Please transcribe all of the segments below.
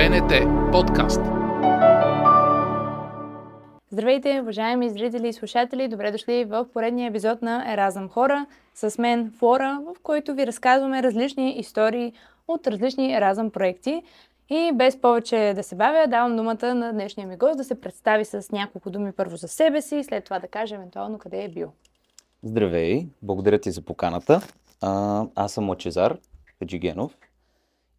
БНТ подкаст. Здравейте, уважаеми зрители и слушатели! Добре дошли в поредния епизод на Еразъм Хора с мен Флора, в който ви разказваме различни истории от различни Еразъм проекти. И без повече да се бавя, давам думата на днешния ми гост да се представи с няколко думи първо за себе си, след това да каже евентуално къде е бил. Здравей, благодаря ти за поканата. А, аз съм Лачезар Хаджигенов.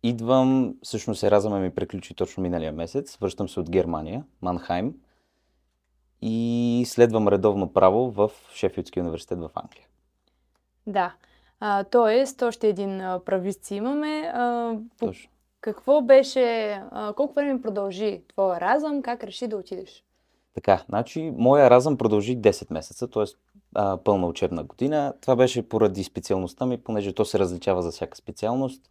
Идвам, всъщност Еразъма ми приключи точно миналия месец. Връщам се от Германия, Манхайм. И следвам редовно право в Шефилдския университет в Англия. Да. А, тоест, още един а, правист си имаме. А, по... Точно. Какво беше, а, колко време продължи твоя разъм, как реши да отидеш? Така, значи, моя разъм продължи 10 месеца, т.е. пълна учебна година. Това беше поради специалността ми, понеже то се различава за всяка специалност,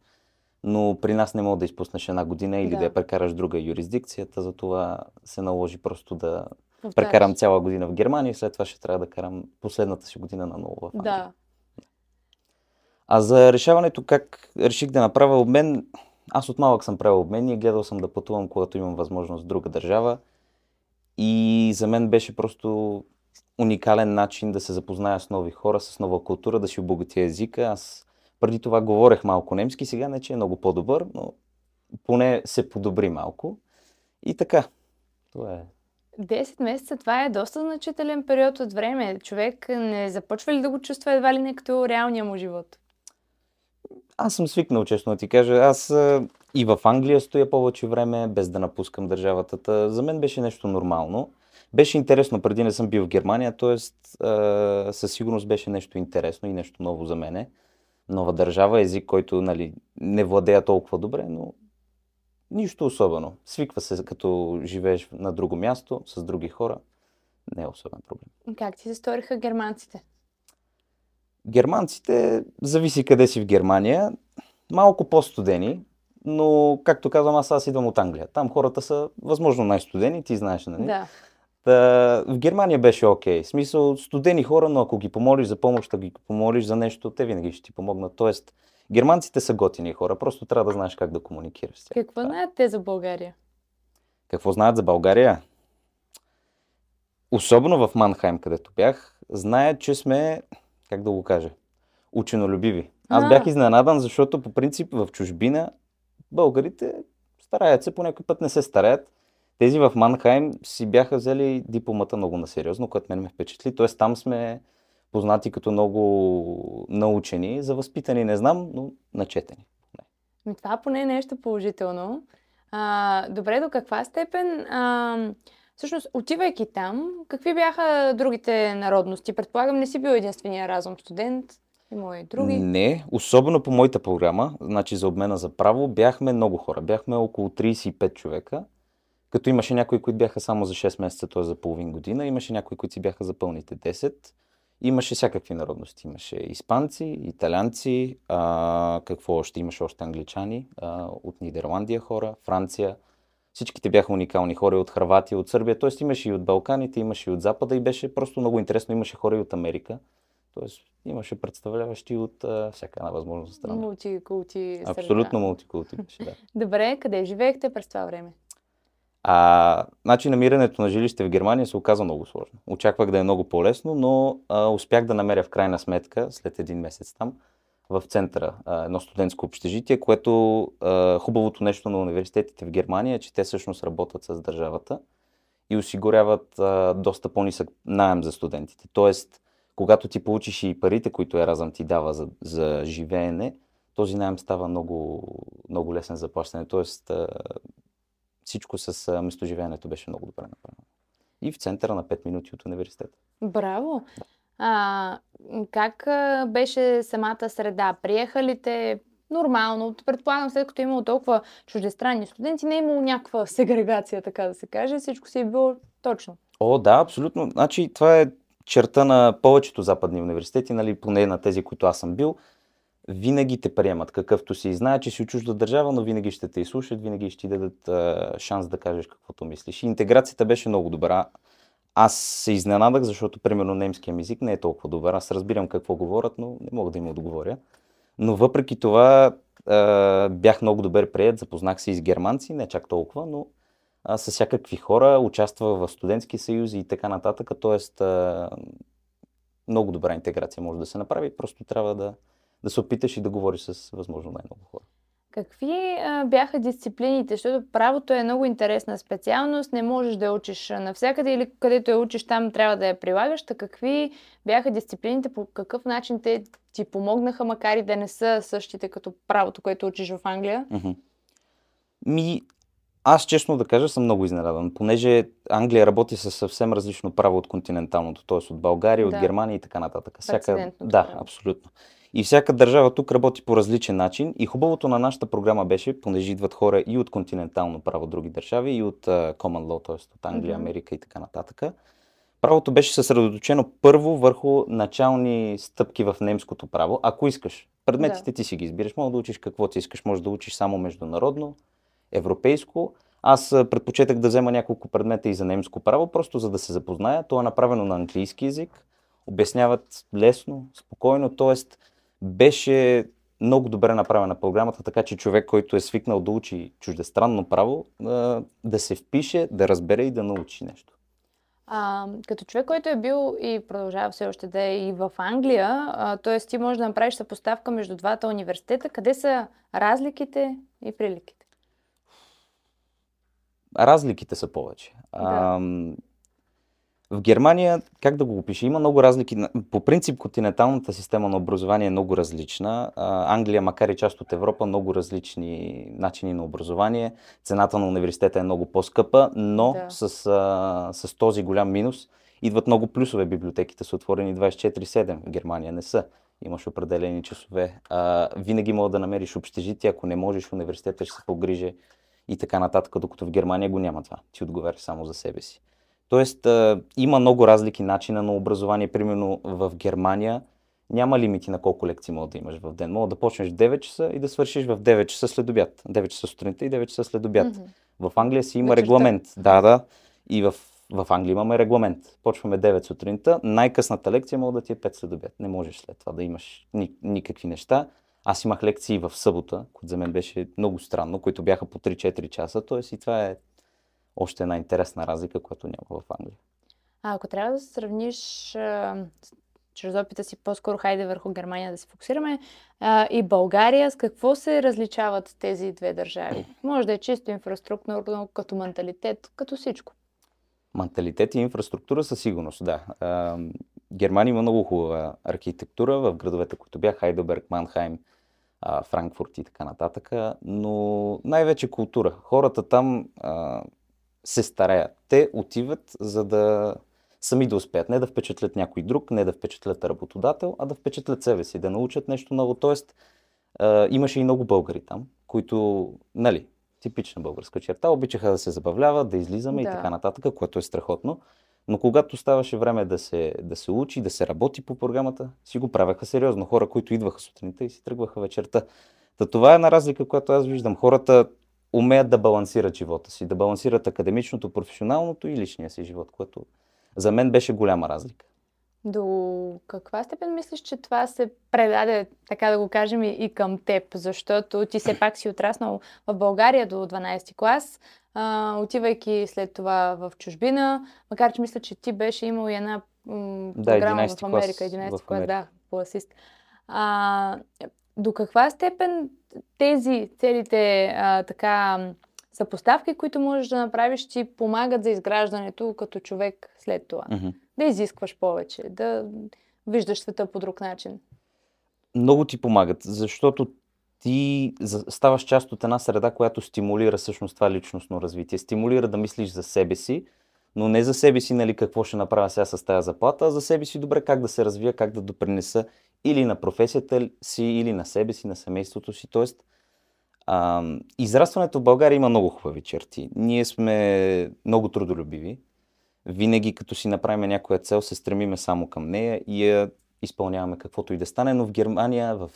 но при нас не мога да изпуснеш една година или да, Да. я прекараш друга юрисдикцията, затова се наложи просто да Повтаряш. прекарам цяла година в Германия и след това ще трябва да карам последната си година на ново в Англия. Да. А за решаването как реших да направя обмен, аз от малък съм правил обмени и гледал съм да пътувам, когато имам възможност в друга държава. И за мен беше просто уникален начин да се запозная с нови хора, с нова култура, да си обогатя езика. Аз преди това говорех малко немски, сега не че е много по-добър, но поне се подобри малко. И така, това е. 10 месеца, това е доста значителен период от време. Човек не започва ли да го чувства едва ли не като реалния му живот? Аз съм свикнал, честно да ти кажа. Аз и в Англия стоя повече време, без да напускам държавата. Та, за мен беше нещо нормално. Беше интересно, преди не съм бил в Германия, т.е. със сигурност беше нещо интересно и нещо ново за мене. Нова държава, език, който нали, не владея толкова добре, но нищо особено. Свиква се, като живееш на друго място, с други хора. Не е особен проблем. Как ти се сториха германците? Германците, зависи къде си в Германия, малко по-студени, но, както казвам, аз, аз идвам от Англия. Там хората са възможно най-студени, ти знаеш, нали? Да. Та, в Германия беше окей. В смисъл, студени хора, но ако ги помолиш за помощ, ако ги помолиш за нещо, те винаги ще ти помогнат. Тоест, германците са готини хора, просто трябва да знаеш как да комуникираш с тях. Какво е. знаят те за България? Какво знаят за България? Особено в Манхайм, където бях, знаят, че сме, как да го кажа, ученолюбиви. Аз А. бях изненадан, защото по принцип в чужбина българите стараят се, по някой път не се стараят. Тези в Манхайм си бяха взели дипломата много насериозно, което мен ме впечатли. Тоест там сме познати като много научени, за възпитани не знам, но начетени. Ми, това поне е нещо положително. А, добре, до каква степен, а, всъщност, отивайки там, какви бяха другите народности? Предполагам, не си бил единствения разум студент, има и други. Не, особено по моята програма, значи за обмена за право, бяхме много хора. Бяхме около 35 човека, като имаше някои, които бяха само за 6 месеца, т.е. за половин година, имаше някои, които си бяха за пълните 10. Имаше всякакви народности. Имаше испанци, италянци, а, какво още? Имаше още англичани, а, от Нидерландия хора, Франция. Всичките бяха уникални хора и от Харватия, от Сърбия, т.е. имаше и от Балканите, имаше и от Запада и беше просто много интересно. Имаше хора и от Америка. Тоест имаше представляващи от а, всяка една възможна страна. Мултикулти. Абсолютно мултикулти беше, да. Добре, къде живеехте през това време? А, значи намирането на жилище в Германия се оказа много сложно. Очаквах да е много по-лесно, но а, успях да намеря в крайна сметка, след един месец там, в центъра а, едно студентско общежитие, което а, хубавото нещо на университетите в Германия е, че те всъщност работят с държавата и осигуряват а, доста по-нисък найем за студентите. Тоест, когато ти получиш и парите, които Еразъм ти дава за, за живеене, този найем става много, много лесен за плащане. Тоест, а, всичко с местоживеенето беше много добре направено. И в центъра на 5 минути от университета. Браво! А, как беше самата среда? Приеха ли те нормално? Предполагам, след като е имало толкова чуждестранни студенти, не е имало някаква сегрегация, така да се каже. Всичко си е било точно. О, да, абсолютно. Значи, това е черта на повечето западни университети, нали, поне на тези, които аз съм бил. Винаги те приемат какъвто си. Знаят, че си от чужда държава, но винаги ще те изслушат, винаги ще ти дадат а, шанс да кажеш каквото мислиш. И интеграцията беше много добра. Аз се изненадах, защото, примерно, немския ми език не е толкова добър. Аз разбирам какво говорят, но не мога да им отговоря. Но въпреки това, а, бях много добър прият, запознах се и с германци, не чак толкова, но а, с всякакви хора, участва в студентски съюзи и така нататък, т.е. много добра интеграция може да се направи, просто трябва да, да се опиташ и да говориш с възможно най-много хора. Какви а, бяха дисциплините? Защото правото е много интересна специалност, не можеш да я учиш навсякъде или където я учиш, там трябва да я прилагаш. Та какви бяха дисциплините, по какъв начин те ти помогнаха, макар и да не са същите като правото, което учиш в Англия? Mm-hmm. Ми, аз честно да кажа съм много изненадан, понеже Англия работи с съвсем различно право от континенталното, т.е. от България, да. от Германия и така нататък. Всяка... Да, абсолютно. И всяка държава тук работи по различен начин. И хубавото на нашата програма беше, понеже идват хора и от континентално право други държави, и от uh, Common Law, т.е. от Англия. Америка и така нататък. Правото беше съсредоточено първо върху начални стъпки в немското право. Ако искаш, предметите да. ти си ги избираш, може да учиш какво ти искаш, може да учиш само международно, европейско. Аз предпочетах да взема няколко предмета и за немско право, просто за да се запозная. То е направено на английски язик, обясняват лесно, спокойно, т.е беше много добре направена програмата, така че човек, който е свикнал да учи чуждестранно право, да се впише, да разбере и да научи нещо. А, като човек, който е бил и продължава все още да е и в Англия, т.е. ти можеш да направиш съпоставка между двата университета. Къде са разликите и приликите? Разликите са повече. Да. А, в Германия, как да го опиша, има много разлики. По принцип, континенталната система на образование е много различна. Англия, макар и част от Европа, много различни начини на образование. Цената на университета е много по-скъпа, но да. с, а, с този голям минус идват много плюсове. Библиотеките са отворени 24-7. В Германия не са. Имаш определени часове. А, винаги мога да намериш общежитие. Ако не можеш, университета ще се погрижи и така нататък, докато в Германия го няма това. Ти отговаряш само за себе си. Тоест, а, има много разлики начина на образование. Примерно в Германия няма лимити на колко лекции мога да имаш в ден. Мога да почнеш в 9 часа и да свършиш в 9 часа след обяд. 9 часа сутринта и 9 часа след обяд. Mm-hmm. В Англия си има регламент. Да, да. И в, в Англия имаме регламент. Почваме 9 сутринта. Най-късната лекция мога да ти е 5 след обяд. Не можеш след това да имаш ни, никакви неща. Аз имах лекции в събота, което за мен беше много странно, които бяха по 3-4 часа. Тоест и това е още една интересна разлика, която няма в Англия. А ако трябва да се сравниш чрез опита си, по-скоро хайде върху Германия да се фокусираме, а, и България, с какво се различават тези две държави? Може да е чисто инфраструктурно, като менталитет, като всичко. Менталитет и инфраструктура със сигурност, да. А, Германия има много хубава архитектура в градовете, които бяха Хайдеберг, Манхайм, Франкфурт и така нататък, но най-вече култура. Хората там а, се стараят. Те отиват за да сами да успеят. Не да впечатлят някой друг, не да впечатлят работодател, а да впечатлят себе си, да научат нещо ново. Тоест, а, имаше и много българи там, които, нали, типична българска черта, обичаха да се забавляват, да излизаме да. и така нататък, което е страхотно. Но когато ставаше време да се, да се учи, да се работи по програмата, си го правяха сериозно. Хора, които идваха сутринта и си тръгваха вечерта. Та това е една разлика, която аз виждам. Хората умеят да балансират живота си, да балансират академичното, професионалното и личния си живот, което за мен беше голяма разлика. До каква степен мислиш, че това се предаде, така да го кажем, и към теб? Защото ти все пак си отраснал в България до 12 клас, а, отивайки след това в чужбина, макар че мисля, че ти беше имал и една м- да, програма в Америка, 11 клас, да, по асист. А, до каква степен тези целите а, така съпоставки, които можеш да направиш, ти помагат за изграждането като човек след това. Mm-hmm. Да изискваш повече, да виждаш света по друг начин. Много ти помагат, защото ти ставаш част от една среда, която стимулира всъщност това личностно развитие. Стимулира да мислиш за себе си, но не за себе си, нали, какво ще направя сега с тази заплата, а за себе си добре как да се развия, как да допринеса или на професията си, или на себе си, на семейството си. Тоест, а, израстването в България има много хубави черти. Ние сме много трудолюбиви. Винаги, като си направим някоя цел, се стремиме само към нея и я изпълняваме каквото и да стане, но в Германия, в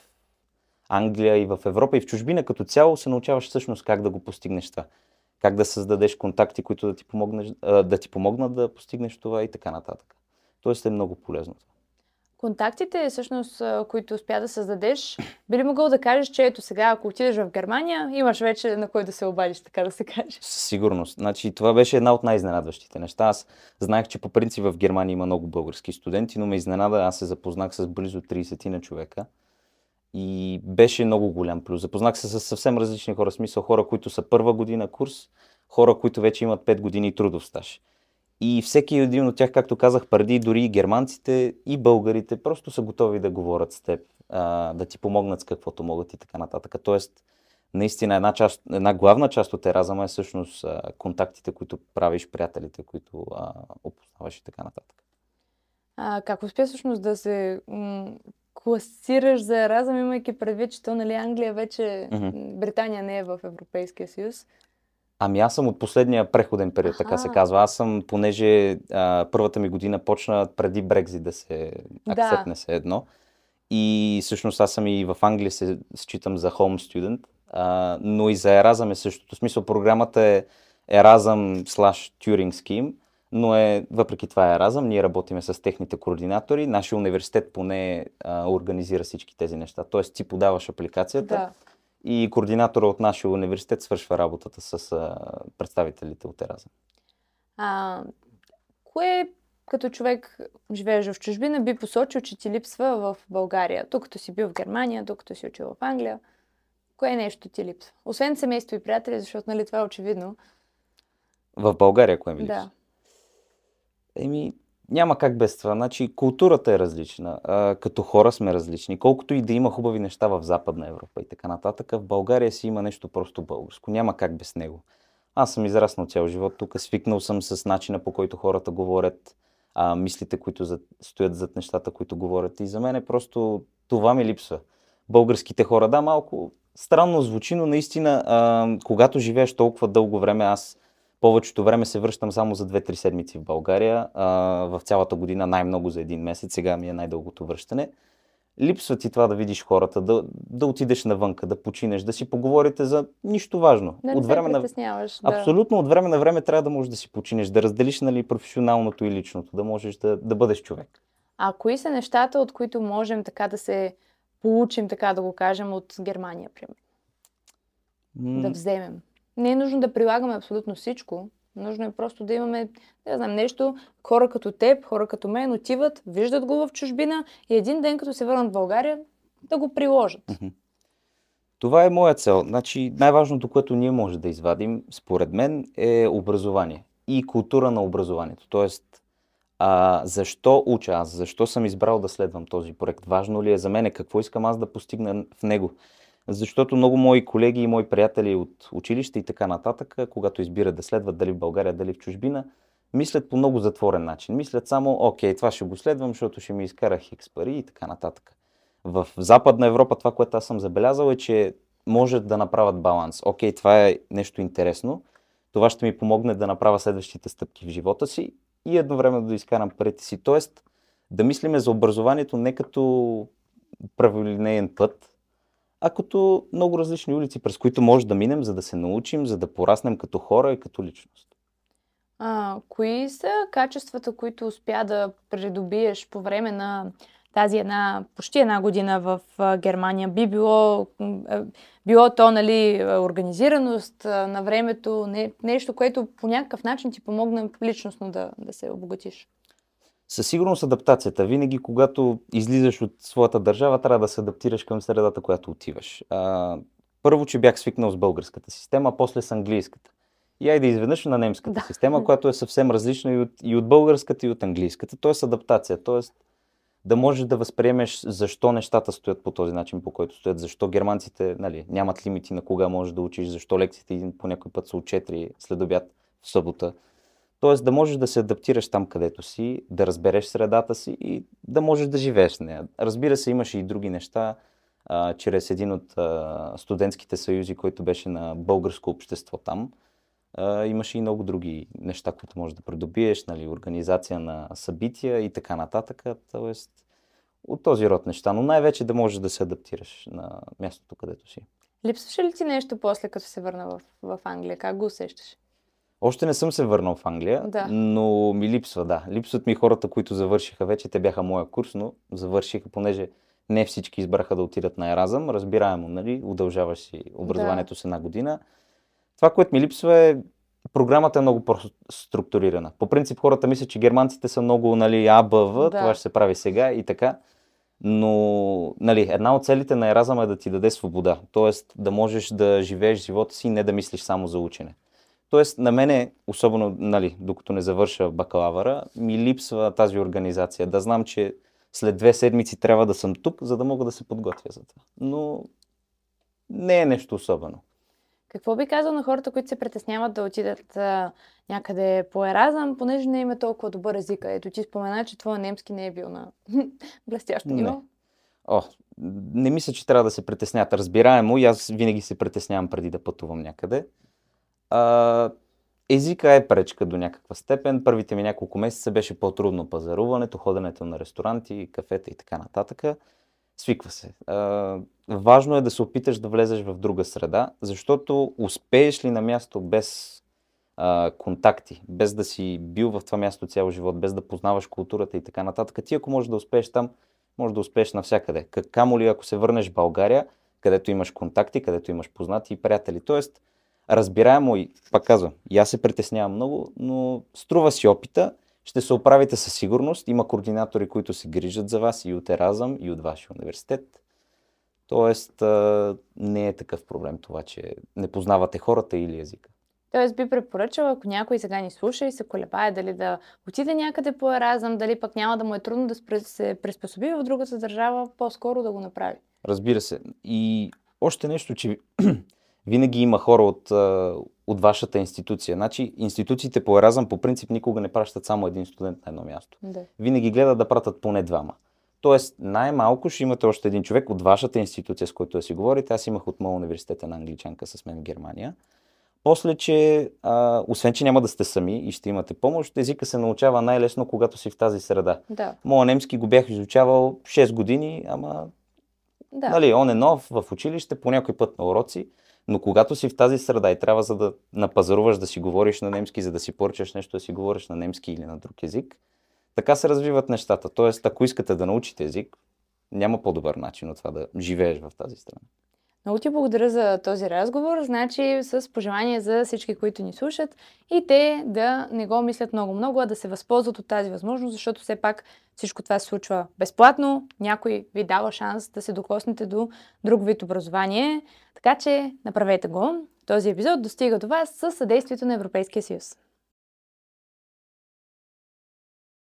Англия и в Европа и в чужбина като цяло се научаваш всъщност как да го постигнеш това. Как да създадеш контакти, които да ти, помогнеш, да ти помогнат да постигнеш това и така нататък. Тоест е много полезно това Контактите, всъщност, които успя да създадеш, би ли могъл да кажеш, че ето сега, ако отидеш в Германия, имаш вече на кой да се обадиш, така да се каже? Със сигурност. Значи, това беше една от най-изненадващите неща. Аз знаех, че по принцип в Германия има много български студенти, но ме изненада. Аз се запознах с близо 30 на човека. И беше много голям плюс. Запознах се с съвсем различни хора. Смисъл хора, които са първа година курс, хора, които вече имат 5 години трудов стаж. И всеки един от тях, както казах преди, дори и германците, и българите, просто са готови да говорят с теб, да ти помогнат с каквото могат и така нататък. Тоест, наистина една, част, една главна част от еразъма е всъщност контактите, които правиш, приятелите, които а, опознаваш и така нататък. А, как успя всъщност да се м- класираш за еразъм, имайки предвид, че то, нали, Англия вече, mm-hmm. Британия не е в Европейския съюз? Ами аз съм от последния преходен период, така се казва. Аз съм, понеже а, първата ми година почна преди Брекзит да се акцепне да. се едно. И всъщност аз съм и в Англия се считам за home student, а, но и за Еразъм е същото. В смисъл програмата е Еразъм slash Turing Scheme, но е, въпреки това е Еразъм, ние работиме с техните координатори. Нашия университет поне а, организира всички тези неща. Тоест ти подаваш апликацията. Да и координатора от нашия университет свършва работата с а, представителите от Еразъм. А, кое като човек живееш в чужбина би посочил, че ти липсва в България? Тук като си бил в Германия, тук като си учил в Англия, кое нещо ти липсва? Освен семейство и приятели, защото нали, това е очевидно. В България кое ми липсва? Да. Еми, няма как без това. Значи, културата е различна. А, като хора сме различни. Колкото и да има хубави неща в Западна Европа и така нататък, в България си има нещо просто българско. Няма как без него. Аз съм израснал цял живот тук, свикнал съм с начина по който хората говорят, а, мислите, които зад, стоят зад нещата, които говорят. И за мен е просто това ми липсва. Българските хора, да, малко странно звучи, но наистина, а, когато живееш толкова дълго време, аз повечето време се връщам само за 2-3 седмици в България. А, в цялата година най-много за един месец. Сега ми е най-дългото връщане. Липсва ти това да видиш хората, да, да отидеш навънка, да починеш, да си поговорите за нищо важно. Да от време на... да. Абсолютно, от време на време трябва да можеш да си починеш, да разделиш нали, професионалното и личното, да можеш да, да бъдеш човек. А кои са нещата, от които можем така да се получим, така да го кажем, от Германия, примерно? М- да вземем. Не е нужно да прилагаме абсолютно всичко. Нужно е просто да имаме, не знам, нещо. Хора като теб, хора като мен отиват, виждат го в чужбина и един ден, като се върнат в България, да го приложат. Това е моя цел. Значи, най-важното, което ние може да извадим, според мен, е образование и култура на образованието. Тоест, а, защо уча аз? Защо съм избрал да следвам този проект? Важно ли е за мен? Какво искам аз да постигна в него? Защото много мои колеги и мои приятели от училище и така нататък, когато избират да следват дали в България, дали в чужбина, мислят по много затворен начин. Мислят само, окей, това ще го следвам, защото ще ми изкара хикс пари и така нататък. В Западна Европа това, което аз съм забелязал е, че може да направят баланс. Окей, това е нещо интересно, това ще ми помогне да направя следващите стъпки в живота си и едновременно да изкарам парите си. Тоест, да мислиме за образованието не като праволинейен път, а като много различни улици, през които може да минем, за да се научим, за да пораснем като хора и като личност. А, кои са качествата, които успя да придобиеш по време на тази една, почти една година в Германия? Би било, било то, нали, организираност на времето, не, нещо, което по някакъв начин ти помогна личностно да, да се обогатиш? Със сигурност адаптацията. Винаги, когато излизаш от своята държава, трябва да се адаптираш към средата, която отиваш. А, първо, че бях свикнал с българската система, а после с английската. И айде изведнъж на немската да. система, която е съвсем различна и от, и от българската, и от английската. Тоест адаптация. Тоест да можеш да възприемеш защо нещата стоят по този начин, по който стоят, защо германците нали, нямат лимити на кога можеш да учиш, защо лекциите по някой път са от 4 след обяд в събота Тоест да можеш да се адаптираш там, където си, да разбереш средата си и да можеш да живееш с нея. Разбира се, имаше и други неща, а, чрез един от а, студентските съюзи, който беше на българско общество там. А, имаше и много други неща, които можеш да придобиеш, нали, организация на събития и така нататък. Тоест, от този род неща, но най-вече да можеш да се адаптираш на мястото, където си. Липсваше ли ти нещо после, като се върна в, в Англия? Как го усещаш? Още не съм се върнал в Англия, Да. но ми липсва, да. Липсват ми хората, които завършиха вече. Те бяха моя курс, но завършиха, понеже не всички избраха да отидат на Еразъм. Разбираемо, нали? Удължаваш си образованието с една година. Това, което ми липсва е програмата е много по-структурирана. По принцип хората мислят, че германците са много нали, АБВ, Да. това ще се прави сега и така. Но нали, една от целите на Еразъм е да ти даде свобода. Тоест да можеш да живееш живота си и не да мислиш само за учене. Тоест на мене, особено нали, докато не завърша бакалавъра, ми липсва тази организация. Да знам, че след две седмици трябва да съм тук, за да мога да се подготвя за това. Но не е нещо особено. Какво би казал на хората, които се притесняват да отидат а, някъде по Еразъм, понеже не им е толкова добър език? Ето ти спомена, че твоя немски не е бил на блестящо Не. ниво. О, не мисля, че трябва да се притеснят. Разбираемо, и аз винаги се притеснявам преди да пътувам някъде. А, езика е пречка до някаква степен. Първите ми няколко месеца беше по-трудно пазаруването, ходенето на ресторанти, кафета и така нататък. Свиква се. А, важно е да се опиташ да влезеш в друга среда, защото успееш ли на място без а, контакти, без да си бил в това място цял живот, без да познаваш културата и така нататък, ти ако можеш да успееш там, може да успееш навсякъде. Камо ли ако се върнеш в България, където имаш контакти, където имаш познати и приятели. Тоест, разбираемо и, пак казвам, и аз се притеснявам много, но струва си опита, ще се оправите със сигурност. Има координатори, които се грижат за вас и от Еразъм, и от вашия университет. Тоест, не е такъв проблем това, че не познавате хората или езика. Тоест би препоръчала, ако някой сега ни слуша и се колебае дали да отиде някъде по Еразъм, дали пък няма да му е трудно да се приспособи в другата държава, по-скоро да го направи. Разбира се. И още нещо, че винаги има хора от, от вашата институция. Значи, институциите по Еразъм по принцип никога не пращат само един студент на едно място. Да. Винаги гледат да пратят поне двама. Тоест, най-малко ще имате още един човек от вашата институция, с който да си говорите. Аз имах от моя университет една англичанка с мен в Германия. После, че а, освен, че няма да сте сами и ще имате помощ, езика се научава най-лесно, когато си в тази среда. Да. Моя немски го бях изучавал 6 години, ама Да. Нали, он е нов в училище, по някой път на уроци, но когато си в тази среда и трябва за да напазаруваш да си говориш на немски, за да си поръчаш нещо да си говориш на немски или на друг език, така се развиват нещата. Тоест, ако искате да научите език, няма по-добър начин от това да живееш в тази страна. Много ти благодаря за този разговор. Значи с пожелание за всички, които ни слушат и те да не го мислят много-много, а да се възползват от тази възможност, защото все пак всичко това се случва безплатно. Някой ви дава шанс да се докоснете до друг вид образование. Така че направете го. Този епизод достига до вас със съдействието на Европейския съюз.